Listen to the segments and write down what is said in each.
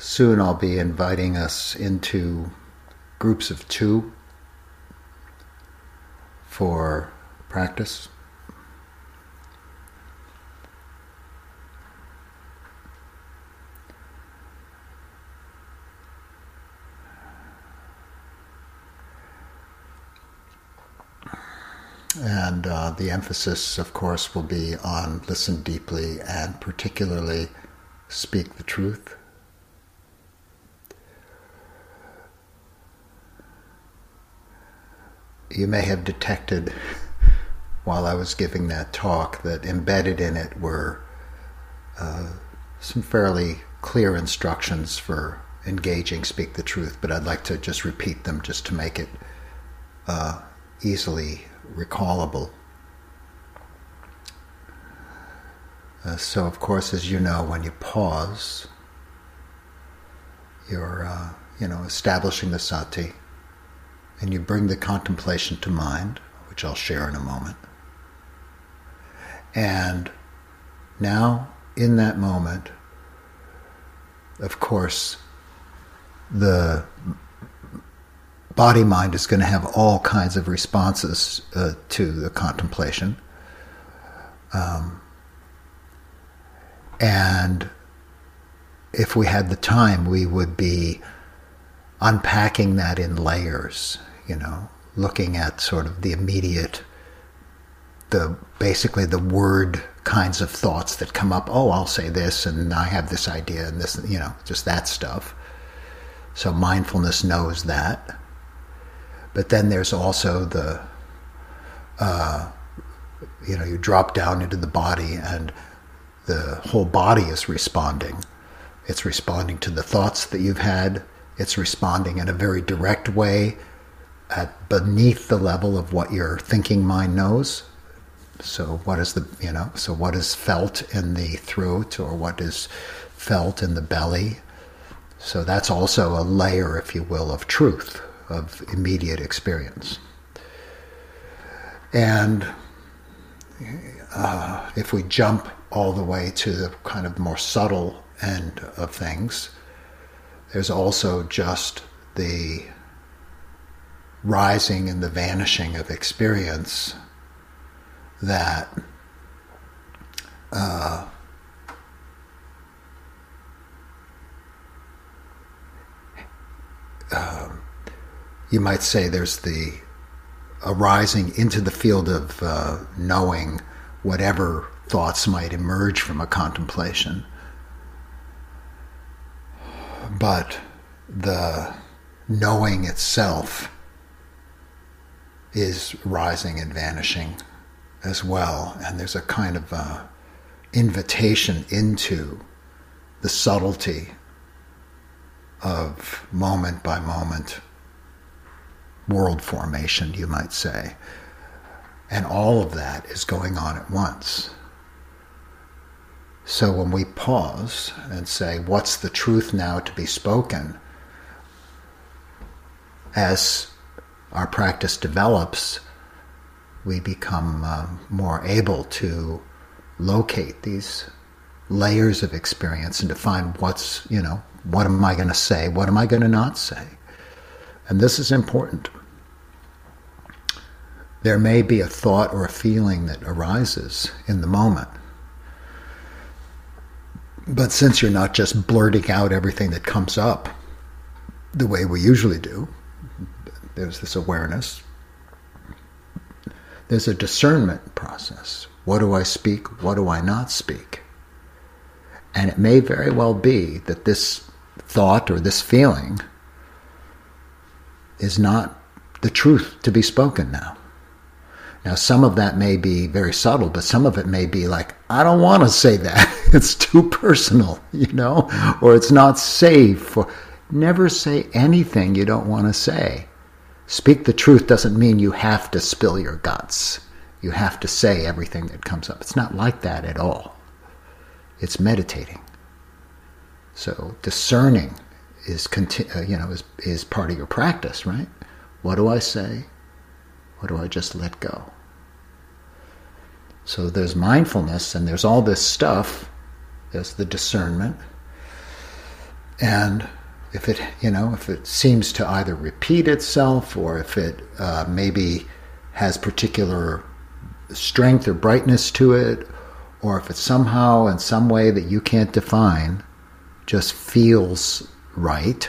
soon I'll be inviting us into groups of two for practice. And uh, the emphasis, of course, will be on listen deeply and particularly speak the truth. You may have detected while I was giving that talk that embedded in it were uh, some fairly clear instructions for engaging Speak the Truth, but I'd like to just repeat them just to make it uh, easily recallable. Uh, so, of course, as you know, when you pause, you're, uh, you know, establishing the sati, and you bring the contemplation to mind, which I'll share in a moment. And now, in that moment, of course, the body mind is going to have all kinds of responses uh, to the contemplation. Um, and if we had the time, we would be unpacking that in layers, you know, looking at sort of the immediate, the basically the word kinds of thoughts that come up. Oh, I'll say this, and I have this idea, and this, you know, just that stuff. So mindfulness knows that. But then there's also the, uh, you know, you drop down into the body and the whole body is responding. It's responding to the thoughts that you've had. It's responding in a very direct way at beneath the level of what your thinking mind knows. So what is the you know so what is felt in the throat or what is felt in the belly? So that's also a layer, if you will, of truth of immediate experience. And uh, if we jump all the way to the kind of more subtle end of things, there's also just the rising and the vanishing of experience that uh, um, you might say there's the arising into the field of uh, knowing whatever thoughts might emerge from a contemplation. But the knowing itself is rising and vanishing as well. And there's a kind of uh, invitation into the subtlety of moment by moment world formation, you might say. And all of that is going on at once. So when we pause and say, What's the truth now to be spoken? As our practice develops, we become uh, more able to locate these layers of experience and to find what's, you know, what am I going to say? What am I going to not say? And this is important there may be a thought or a feeling that arises in the moment. But since you're not just blurting out everything that comes up the way we usually do, there's this awareness, there's a discernment process. What do I speak? What do I not speak? And it may very well be that this thought or this feeling is not the truth to be spoken now. Now, some of that may be very subtle, but some of it may be like, I don't want to say that. it's too personal, you know, or it's not safe. Or never say anything you don't want to say. Speak the truth doesn't mean you have to spill your guts. You have to say everything that comes up. It's not like that at all. It's meditating. So discerning is, uh, you know, is, is part of your practice, right? What do I say? What do I just let go? So there's mindfulness and there's all this stuff. There's the discernment. And if it, you know, if it seems to either repeat itself or if it uh, maybe has particular strength or brightness to it, or if it somehow, in some way that you can't define, just feels right,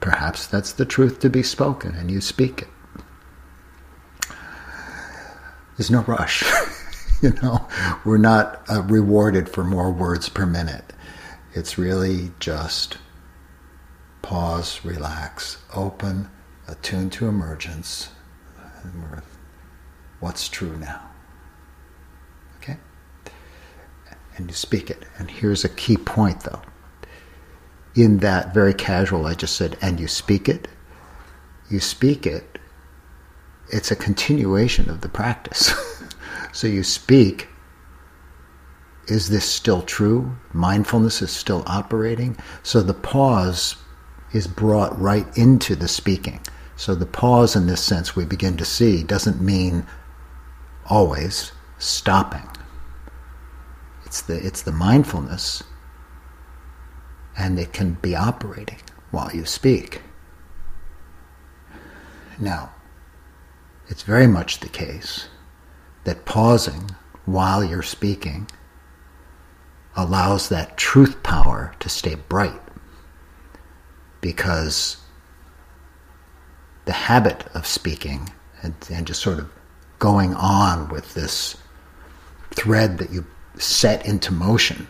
perhaps that's the truth to be spoken and you speak it. There's no rush. you know, we're not uh, rewarded for more words per minute. It's really just pause, relax, open, attune to emergence, and what's true now. Okay? And you speak it. And here's a key point, though. In that very casual, I just said, and you speak it, you speak it, it's a continuation of the practice. so you speak, is this still true? Mindfulness is still operating. So the pause is brought right into the speaking. So the pause in this sense we begin to see doesn't mean always stopping. It's the, it's the mindfulness, and it can be operating while you speak. Now, it's very much the case that pausing while you're speaking allows that truth power to stay bright because the habit of speaking and, and just sort of going on with this thread that you set into motion.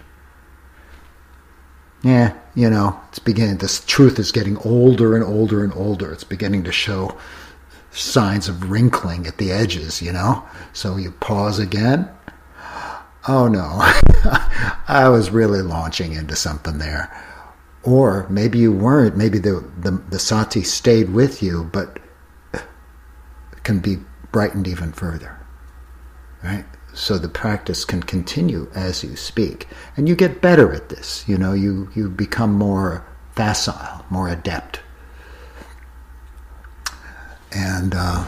Yeah, you know, it's beginning, this truth is getting older and older and older. It's beginning to show signs of wrinkling at the edges, you know? So you pause again. Oh no, I was really launching into something there. Or maybe you weren't. Maybe the, the, the sati stayed with you, but can be brightened even further. Right? So the practice can continue as you speak. And you get better at this. You know, you, you become more facile, more adept. And uh,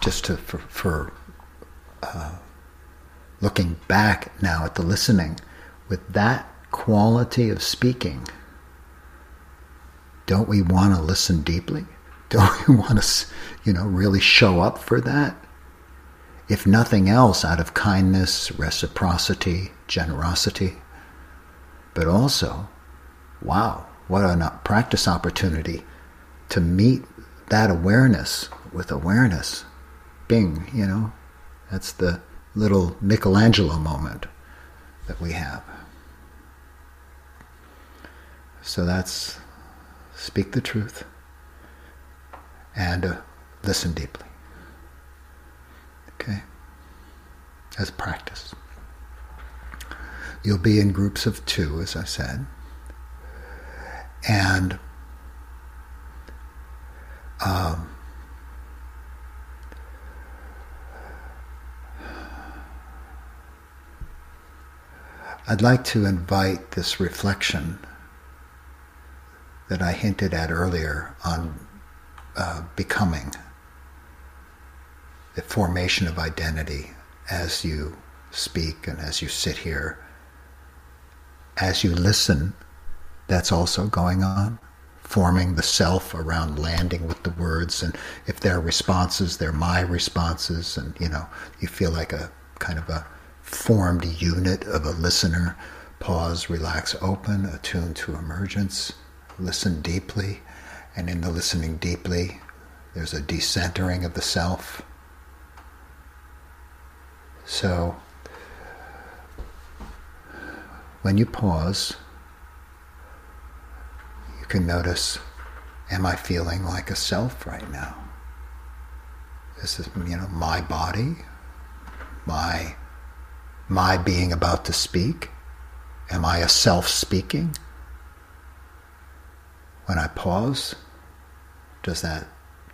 just to, for, for uh, looking back now at the listening, with that quality of speaking, don't we want to listen deeply? Don't we want to, you know, really show up for that? If nothing else, out of kindness, reciprocity, generosity, but also, wow, what a practice opportunity to meet that awareness with awareness. Bing, you know, that's the little Michelangelo moment that we have. So that's speak the truth, and uh, listen deeply. Okay? As practice. You'll be in groups of two, as I said. And um, I'd like to invite this reflection that I hinted at earlier on uh, becoming, the formation of identity as you speak and as you sit here. As you listen, that's also going on, forming the self around landing with the words. And if there are responses, they're my responses. And, you know, you feel like a kind of a formed unit of a listener. Pause, relax, open, attune to emergence listen deeply, and in the listening deeply, there's a decentering of the self. So, when you pause, you can notice Am I feeling like a self right now? This is, you know, my body, my, my being about to speak. Am I a self speaking? When I pause, does that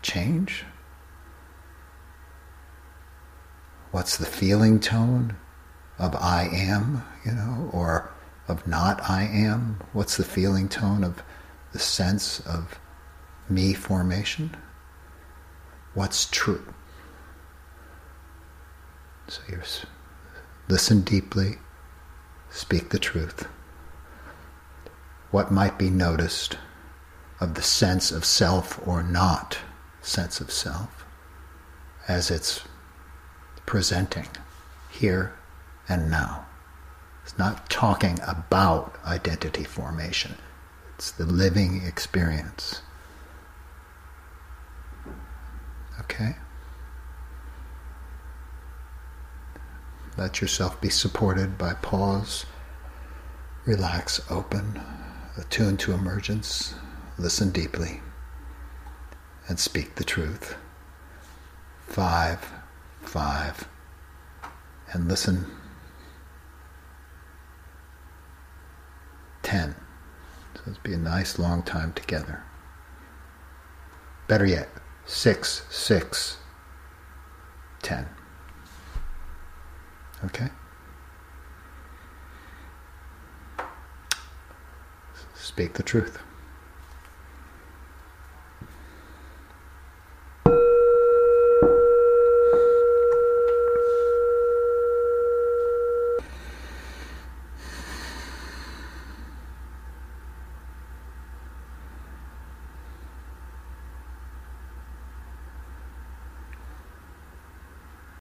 change? What's the feeling tone of I am, you know, or of not I am? What's the feeling tone of the sense of me formation? What's true? So you listen deeply, speak the truth. what might be noticed of the sense of self or not sense of self as it's presenting here and now. It's not talking about identity formation. It's the living experience. Okay? Let yourself be supported by pause, relax, open, attune to emergence, listen deeply, and speak the truth. Five, five, and listen. Ten. So it'll be a nice long time together. Better yet, six, six, ten. Okay? Speak the truth.